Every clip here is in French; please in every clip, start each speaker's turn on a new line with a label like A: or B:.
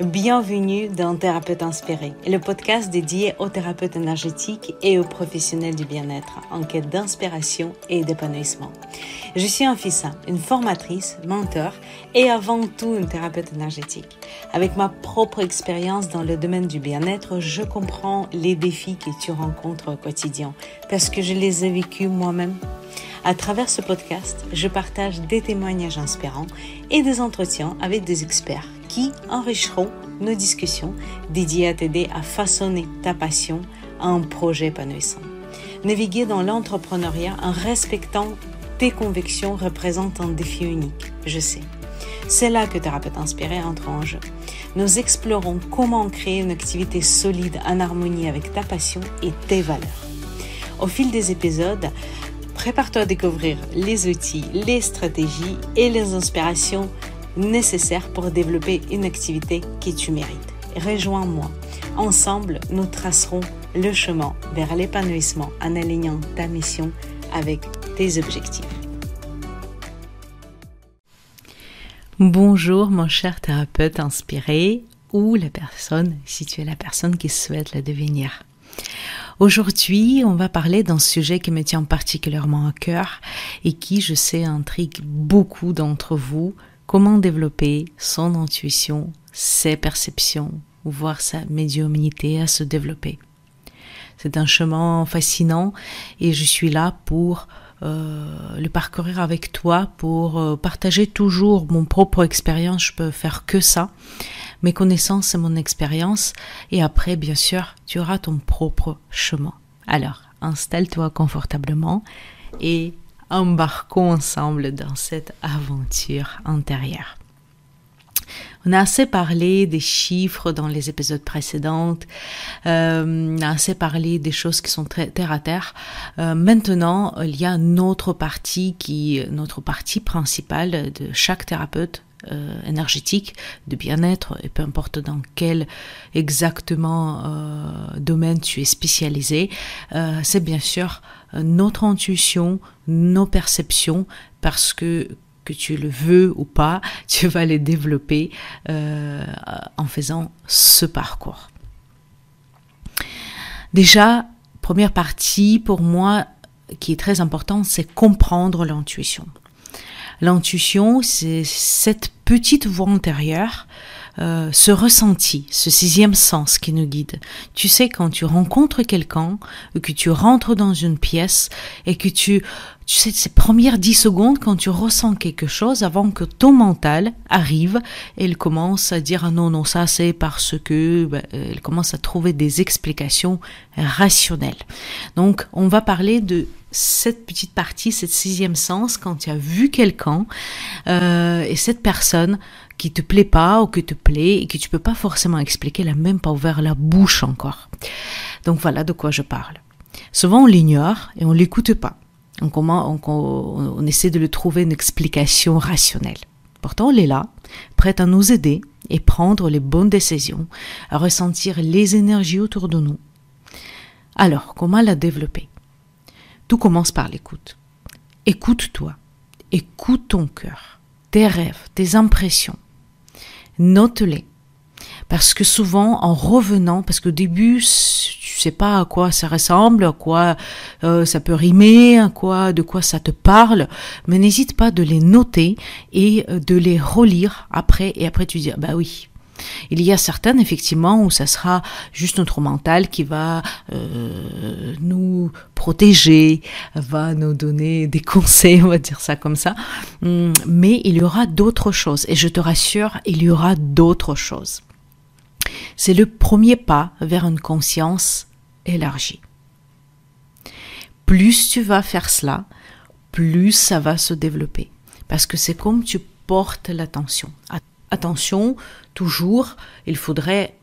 A: Bienvenue dans Thérapeute Inspiré, le podcast dédié aux thérapeutes énergétiques et aux professionnels du bien-être en quête d'inspiration et d'épanouissement. Je suis Anfissa, une formatrice, mentor et avant tout une thérapeute énergétique. Avec ma propre expérience dans le domaine du bien-être, je comprends les défis que tu rencontres au quotidien parce que je les ai vécus moi-même. À travers ce podcast, je partage des témoignages inspirants et des entretiens avec des experts enrichiront nos discussions dédiées à t'aider à façonner ta passion à un projet épanouissant. Naviguer dans l'entrepreneuriat en respectant tes convictions représente un défi unique, je sais. C'est là que Thérapeute Inspiré entre en jeu. Nous explorons comment créer une activité solide en harmonie avec ta passion et tes valeurs. Au fil des épisodes, prépare-toi à découvrir les outils, les stratégies et les inspirations nécessaires pour développer une activité que tu mérites. Rejoins-moi. Ensemble, nous tracerons le chemin vers l'épanouissement en alignant ta mission avec tes objectifs. Bonjour mon cher thérapeute inspiré ou la personne, si tu es la personne qui souhaite la devenir. Aujourd'hui, on va parler d'un sujet qui me tient particulièrement à cœur et qui, je sais, intrigue beaucoup d'entre vous, comment développer son intuition, ses perceptions, voir sa médiumnité à se développer? C'est un chemin fascinant et je suis là pour euh, le parcourir avec toi, pour euh, partager toujours mon propre expérience. Je peux faire que ça. Mes connaissances et mon expérience. Et après, bien sûr, tu auras ton propre chemin. Alors, installe-toi confortablement et embarquons ensemble dans cette aventure intérieure. On a assez parlé des chiffres dans les épisodes précédents, euh, on a assez parlé des choses qui sont très terre à terre. Euh, maintenant, il y a notre partie qui, notre partie principale de chaque thérapeute euh, énergétique, de bien-être, et peu importe dans quel exactement domaine tu es spécialisé, c'est bien sûr notre intuition, nos perceptions, parce que que tu le veux ou pas, tu vas les développer en faisant ce parcours. Déjà, première partie pour moi qui est très importante, c'est comprendre l'intuition. L'intuition, c'est cette petite voix intérieure, euh, ce ressenti, ce sixième sens qui nous guide. Tu sais, quand tu rencontres quelqu'un, que tu rentres dans une pièce et que tu, tu sais, ces premières dix secondes, quand tu ressens quelque chose, avant que ton mental arrive, et il commence à dire, ah non, non, ça c'est parce que, ben, il commence à trouver des explications rationnelles. Donc, on va parler de cette petite partie, cette sixième sens, quand tu as vu quelqu'un euh, et cette personne qui te plaît pas ou qui te plaît et que tu peux pas forcément expliquer, elle a même pas ouvert la bouche encore. Donc voilà de quoi je parle. Souvent on l'ignore et on l'écoute pas. On, on, on essaie de lui trouver une explication rationnelle. Pourtant, elle est là, prête à nous aider et prendre les bonnes décisions, à ressentir les énergies autour de nous. Alors, comment la développer? Tout commence par l'écoute. Écoute-toi. Écoute ton cœur, tes rêves, tes impressions. Note-les. Parce que souvent, en revenant, parce qu'au début, tu sais pas à quoi ça ressemble, à quoi euh, ça peut rimer, à quoi, de quoi ça te parle, mais n'hésite pas de les noter et euh, de les relire après, et après tu dis, bah oui, il y a certaines, effectivement, où ça sera juste notre mental qui va euh, nous protéger, va nous donner des conseils, on va dire ça comme ça. Hum, mais il y aura d'autres choses. Et je te rassure, il y aura d'autres choses. C'est le premier pas vers une conscience élargie. Plus tu vas faire cela, plus ça va se développer. Parce que c'est comme tu portes l'attention attention, toujours, il faudrait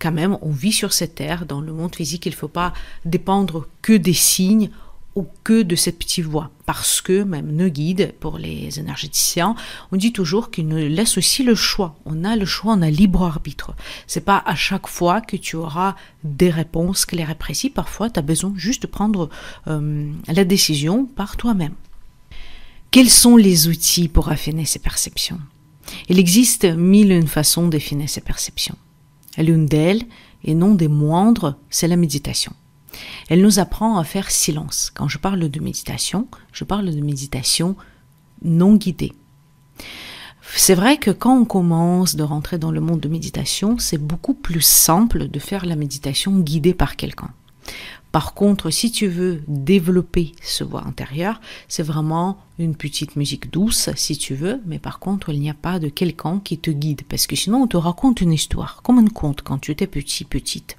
A: quand même, on vit sur cette terre, dans le monde physique, il ne faut pas dépendre que des signes ou que de cette petite voix. Parce que même nos guides, pour les énergéticiens, on dit toujours qu'ils nous laissent aussi le choix. On a le choix, on a libre arbitre. C'est pas à chaque fois que tu auras des réponses claires et précises. Parfois, tu as besoin juste de prendre euh, la décision par toi-même. Quels sont les outils pour affiner ces perceptions? Il existe mille et une façons de définir ces perceptions. L'une d'elles, et non des moindres, c'est la méditation. Elle nous apprend à faire silence. Quand je parle de méditation, je parle de méditation non guidée. C'est vrai que quand on commence de rentrer dans le monde de méditation, c'est beaucoup plus simple de faire la méditation guidée par quelqu'un. Par contre, si tu veux développer ce voix intérieur, c'est vraiment une petite musique douce, si tu veux, mais par contre, il n'y a pas de quelqu'un qui te guide, parce que sinon, on te raconte une histoire, comme un conte quand tu étais petit, petite.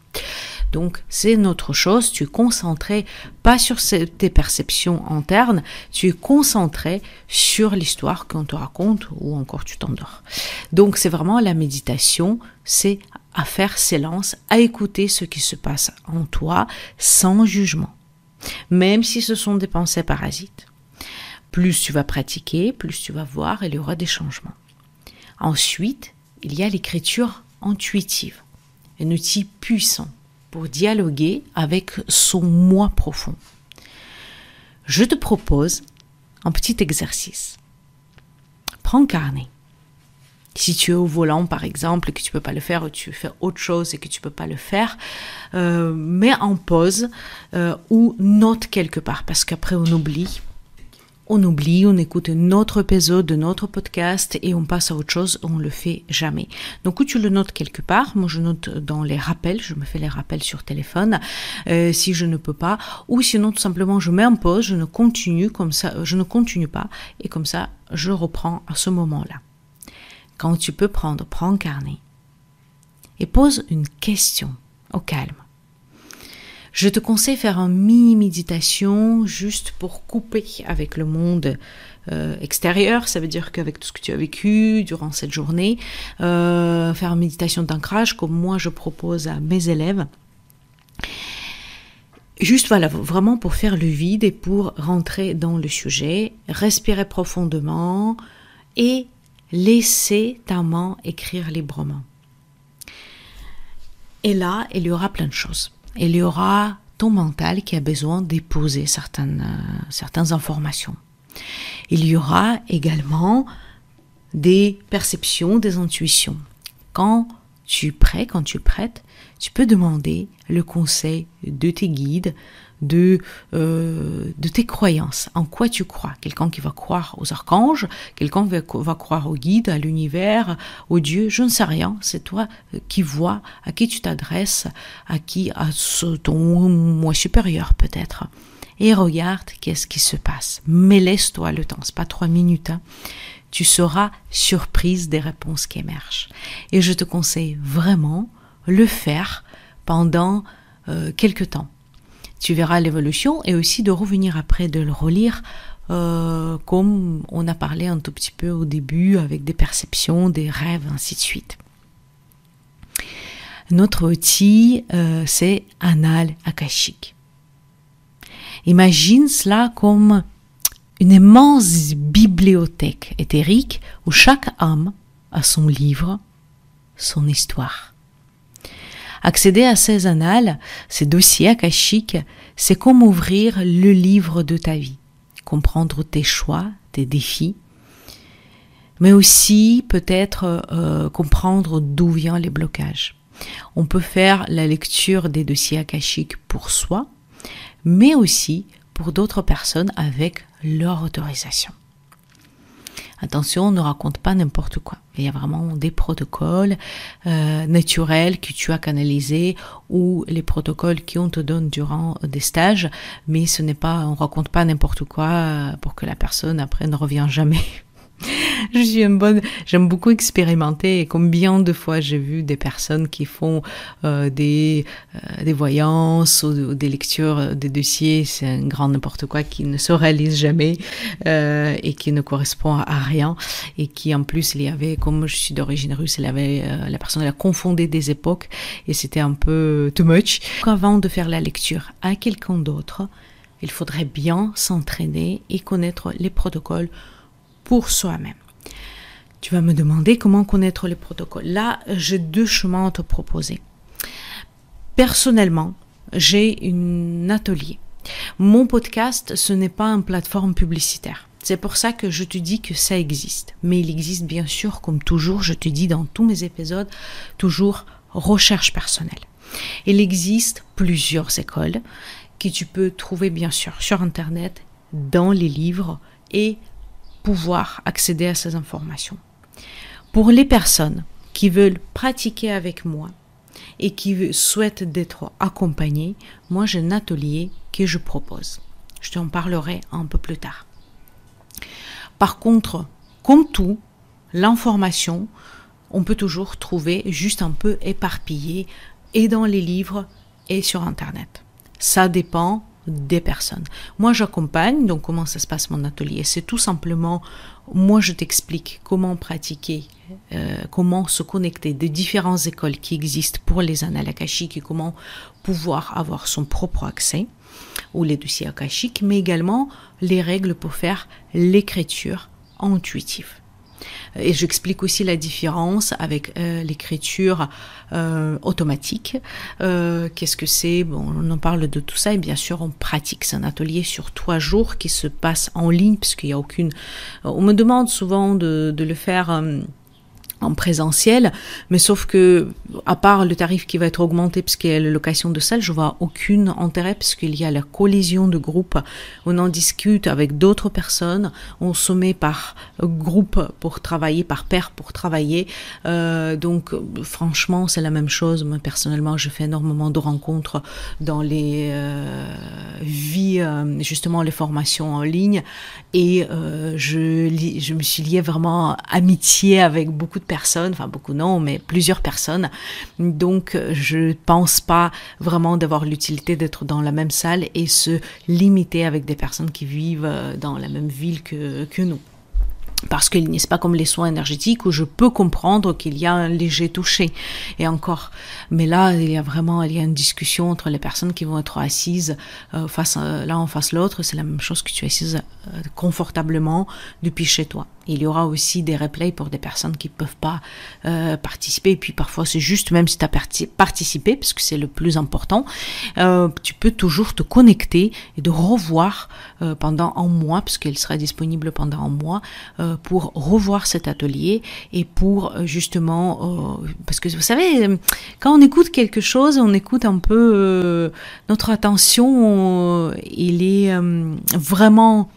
A: Donc, c'est notre chose, tu es concentré pas sur tes perceptions internes, tu es concentré sur l'histoire qu'on te raconte ou encore tu t'endors. Donc, c'est vraiment la méditation, c'est à faire silence, à écouter ce qui se passe en toi sans jugement, même si ce sont des pensées parasites. Plus tu vas pratiquer, plus tu vas voir, il y aura des changements. Ensuite, il y a l'écriture intuitive, un outil puissant pour dialoguer avec son moi profond. Je te propose un petit exercice. Prends un carnet si tu es au volant, par exemple, et que tu peux pas le faire, ou tu fais autre chose et que tu peux pas le faire, euh, mets en pause euh, ou note quelque part, parce qu'après on oublie. On oublie, on écoute un autre épisode de notre podcast et on passe à autre chose, on le fait jamais. Donc où tu le notes quelque part, moi je note dans les rappels, je me fais les rappels sur téléphone euh, si je ne peux pas, ou sinon tout simplement je mets en pause, je ne continue comme ça, je ne continue pas et comme ça je reprends à ce moment-là quand tu peux prendre, prends un carnet et pose une question au calme. Je te conseille faire une mini méditation juste pour couper avec le monde euh, extérieur. Ça veut dire qu'avec tout ce que tu as vécu durant cette journée, euh, faire une méditation d'ancrage comme moi je propose à mes élèves. Juste voilà, vraiment pour faire le vide et pour rentrer dans le sujet, respirer profondément et Laissez ta main écrire librement. Et là, il y aura plein de choses. Il y aura ton mental qui a besoin d'époser certaines, euh, certaines informations. Il y aura également des perceptions, des intuitions. Quand tu es prêt, quand tu es prête, tu peux demander le conseil de tes guides, de, euh, de tes croyances, en quoi tu crois? Quelqu'un qui va croire aux archanges, quelqu'un va, va croire au guide, à l'univers, au Dieu, je ne sais rien, c'est toi euh, qui vois, à qui tu t'adresses, à qui, à ton moi supérieur peut-être. Et regarde qu'est-ce qui se passe. Mais laisse-toi le temps, c'est pas trois minutes. Hein. Tu seras surprise des réponses qui émergent. Et je te conseille vraiment le faire pendant euh, quelques temps tu verras l'évolution et aussi de revenir après, de le relire euh, comme on a parlé un tout petit peu au début avec des perceptions, des rêves, ainsi de suite. Notre outil, euh, c'est Anal Akashic. Imagine cela comme une immense bibliothèque éthérique où chaque âme a son livre, son histoire. Accéder à ces annales, ces dossiers akashiques, c'est comme ouvrir le livre de ta vie, comprendre tes choix, tes défis, mais aussi peut-être euh, comprendre d'où viennent les blocages. On peut faire la lecture des dossiers akashiques pour soi, mais aussi pour d'autres personnes avec leur autorisation. Attention, on ne raconte pas n'importe quoi. Il y a vraiment des protocoles euh, naturels que tu as canalisés ou les protocoles qu'on te donne durant des stages, mais ce n'est pas, on raconte pas n'importe quoi euh, pour que la personne après ne revienne jamais. je suis une bonne, j'aime beaucoup expérimenter et combien de fois j'ai vu des personnes qui font euh, des, euh, des voyances ou, des lectures des dossiers, c'est un grand n'importe quoi qui ne se réalise jamais euh, et qui ne correspond à rien et qui en plus il y avait, comme je suis d'origine russe, il avait, la personne elle a confondé des époques et c'était un peu too much. Avant de faire la lecture à quelqu'un d'autre, il faudrait bien s'entraîner et connaître les protocoles pour soi-même. Tu vas me demander comment connaître les protocoles. Là, j'ai deux chemins à te proposer. Personnellement, j'ai un atelier. Mon podcast, ce n'est pas une plateforme publicitaire. C'est pour ça que je te dis que ça existe. Mais il existe bien sûr, comme toujours, je te dis dans tous mes épisodes, toujours recherche personnelle. Il existe plusieurs écoles que tu peux trouver bien sûr sur Internet, dans les livres et pouvoir accéder à ces informations. Pour les personnes qui veulent pratiquer avec moi et qui souhaitent d'être accompagnées, moi j'ai un atelier que je propose. Je t'en parlerai un peu plus tard. Par contre, comme tout, l'information, on peut toujours trouver juste un peu éparpillée et dans les livres et sur Internet. Ça dépend des personnes. Moi, j'accompagne, donc comment ça se passe mon atelier? C'est tout simplement, moi, je t'explique comment pratiquer, euh, comment se connecter des différentes écoles qui existent pour les annales akashiques et comment pouvoir avoir son propre accès ou les dossiers akashiques, mais également les règles pour faire l'écriture intuitive. Et j'explique aussi la différence avec euh, l'écriture euh, automatique. Euh, qu'est-ce que c'est? Bon, on en parle de tout ça et bien sûr on pratique. C'est un atelier sur trois jours qui se passe en ligne puisqu'il n'y a aucune. On me demande souvent de, de le faire en présentiel, mais sauf que à part le tarif qui va être augmenté puisqu'il y a la location de salle, je vois aucune intérêt puisqu'il y a la collision de groupes. On en discute avec d'autres personnes, on se met par groupe pour travailler, par paire pour travailler. Euh, donc franchement, c'est la même chose. Moi personnellement, je fais énormément de rencontres dans les euh, vies, euh, justement les formations en ligne, et euh, je, me suis liée vraiment amitié avec beaucoup de enfin beaucoup non, mais plusieurs personnes. Donc je pense pas vraiment d'avoir l'utilité d'être dans la même salle et se limiter avec des personnes qui vivent euh, dans la même ville que, que nous. Parce qu'il n'est pas comme les soins énergétiques où je peux comprendre qu'il y a un léger toucher. Et encore mais là il y a vraiment il y a une discussion entre les personnes qui vont être assises euh, face l'un en face l'autre. C'est la même chose que tu es assise euh, confortablement depuis chez toi il y aura aussi des replays pour des personnes qui peuvent pas euh, participer. Et puis parfois c'est juste, même si tu as participé, parce que c'est le plus important, euh, tu peux toujours te connecter et de revoir euh, pendant un mois, puisqu'elle sera disponible pendant un mois, euh, pour revoir cet atelier et pour euh, justement, euh, parce que vous savez, quand on écoute quelque chose, on écoute un peu notre attention, il est vraiment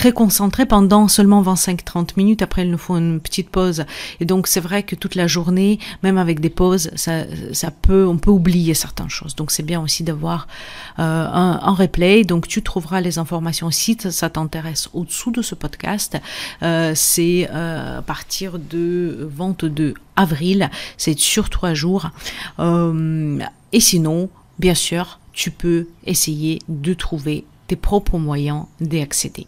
A: très concentré pendant seulement 25-30 minutes. Après, il nous faut une petite pause. Et donc, c'est vrai que toute la journée, même avec des pauses, ça, ça peut, on peut oublier certaines choses. Donc, c'est bien aussi d'avoir euh, un, replay. Donc, tu trouveras les informations si ça t'intéresse au-dessous de ce podcast. Euh, c'est euh, à partir de 22 avril. C'est sur trois jours. Et sinon, bien sûr, tu peux essayer de trouver tes propres moyens d'y accéder.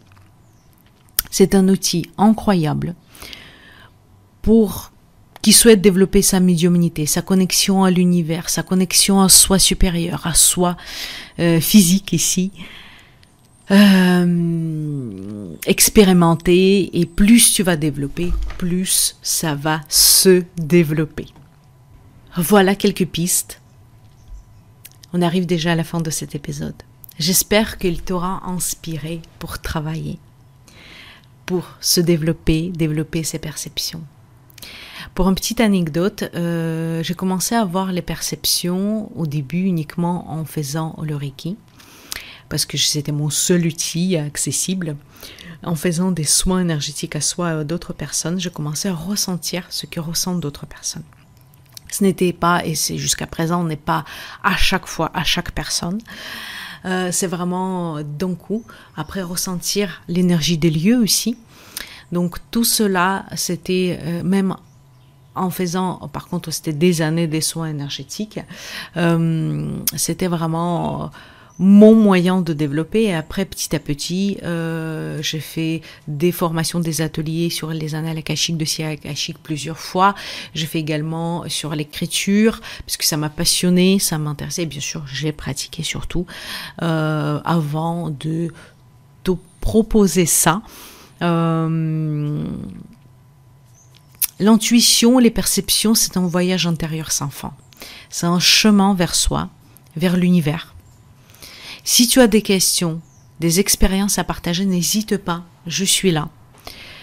A: C'est un outil incroyable pour qui souhaite développer sa médiumnité, sa connexion à l'univers, sa connexion à soi supérieur, à soi euh, physique ici. Euh, expérimenter et plus tu vas développer, plus ça va se développer. Voilà quelques pistes. On arrive déjà à la fin de cet épisode. J'espère qu'il t'aura inspiré pour travailler pour se développer, développer ses perceptions. Pour une petite anecdote, euh, j'ai commencé à voir les perceptions au début uniquement en faisant le Reiki, parce que c'était mon seul outil accessible. En faisant des soins énergétiques à soi et à d'autres personnes, j'ai commencé à ressentir ce que ressentent d'autres personnes. Ce n'était pas, et c'est jusqu'à présent, on n'est pas à chaque fois, à chaque personne. Euh, c'est vraiment d'un coup. Après, ressentir l'énergie des lieux aussi. Donc tout cela, c'était euh, même en faisant, par contre, c'était des années des soins énergétiques. Euh, c'était vraiment mon moyen de développer. Et après, petit à petit, euh, j'ai fait des formations, des ateliers sur les annales akashiques de Sia akashique plusieurs fois. J'ai fait également sur l'écriture, puisque ça m'a passionné, ça m'intéressait. Bien sûr, j'ai pratiqué surtout euh, avant de te proposer ça. Euh, L'intuition, les perceptions, c'est un voyage intérieur sans fin. C'est un chemin vers soi, vers l'univers. Si tu as des questions, des expériences à partager, n'hésite pas, je suis là.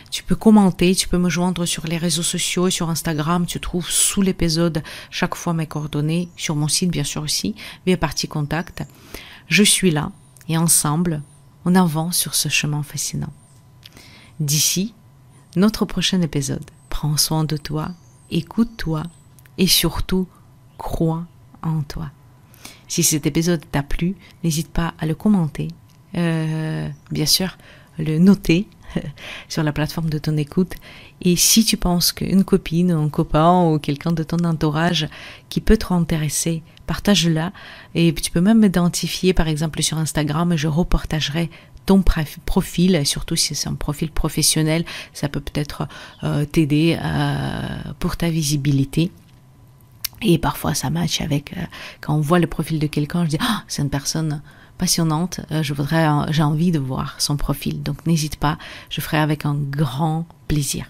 A: Tu peux commenter, tu peux me joindre sur les réseaux sociaux et sur Instagram. Tu trouves sous l'épisode chaque fois mes coordonnées, sur mon site bien sûr aussi, via partie contact. Je suis là et ensemble, on avance sur ce chemin fascinant. D'ici, notre prochain épisode, prends soin de toi, écoute-toi et surtout, crois en toi. Si cet épisode t'a plu, n'hésite pas à le commenter, euh, bien sûr, le noter sur la plateforme de ton écoute. Et si tu penses qu'une copine, un copain ou quelqu'un de ton entourage qui peut te intéresser, partage-la. Et tu peux même m'identifier, par exemple, sur Instagram, je repartagerai ton profil, surtout si c'est un profil professionnel, ça peut peut-être euh, t'aider euh, pour ta visibilité. Et parfois ça match avec euh, quand on voit le profil de quelqu'un, je dis ah c'est une personne passionnante, euh, je voudrais, j'ai envie de voir son profil. Donc n'hésite pas, je ferai avec un grand plaisir.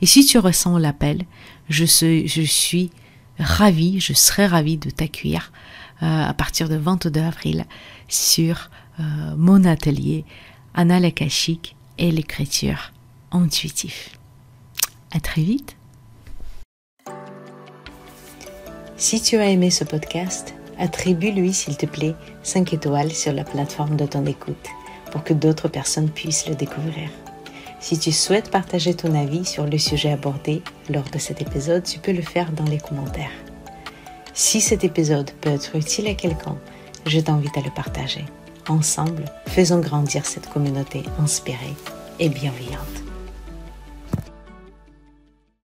A: Et si tu ressens l'appel, je suis, je suis ravie, je serai ravie de t'accueillir euh, à partir du 22 avril sur euh, mon atelier Anna Lakashik et l'écriture intuitive. À très vite. Si tu as aimé ce podcast, attribue-lui, s'il te plaît, 5 étoiles sur la plateforme de ton écoute pour que d'autres personnes puissent le découvrir. Si tu souhaites partager ton avis sur le sujet abordé lors de cet épisode, tu peux le faire dans les commentaires. Si cet épisode peut être utile à quelqu'un, je t'invite à le partager. Ensemble, faisons grandir cette communauté inspirée et bienveillante.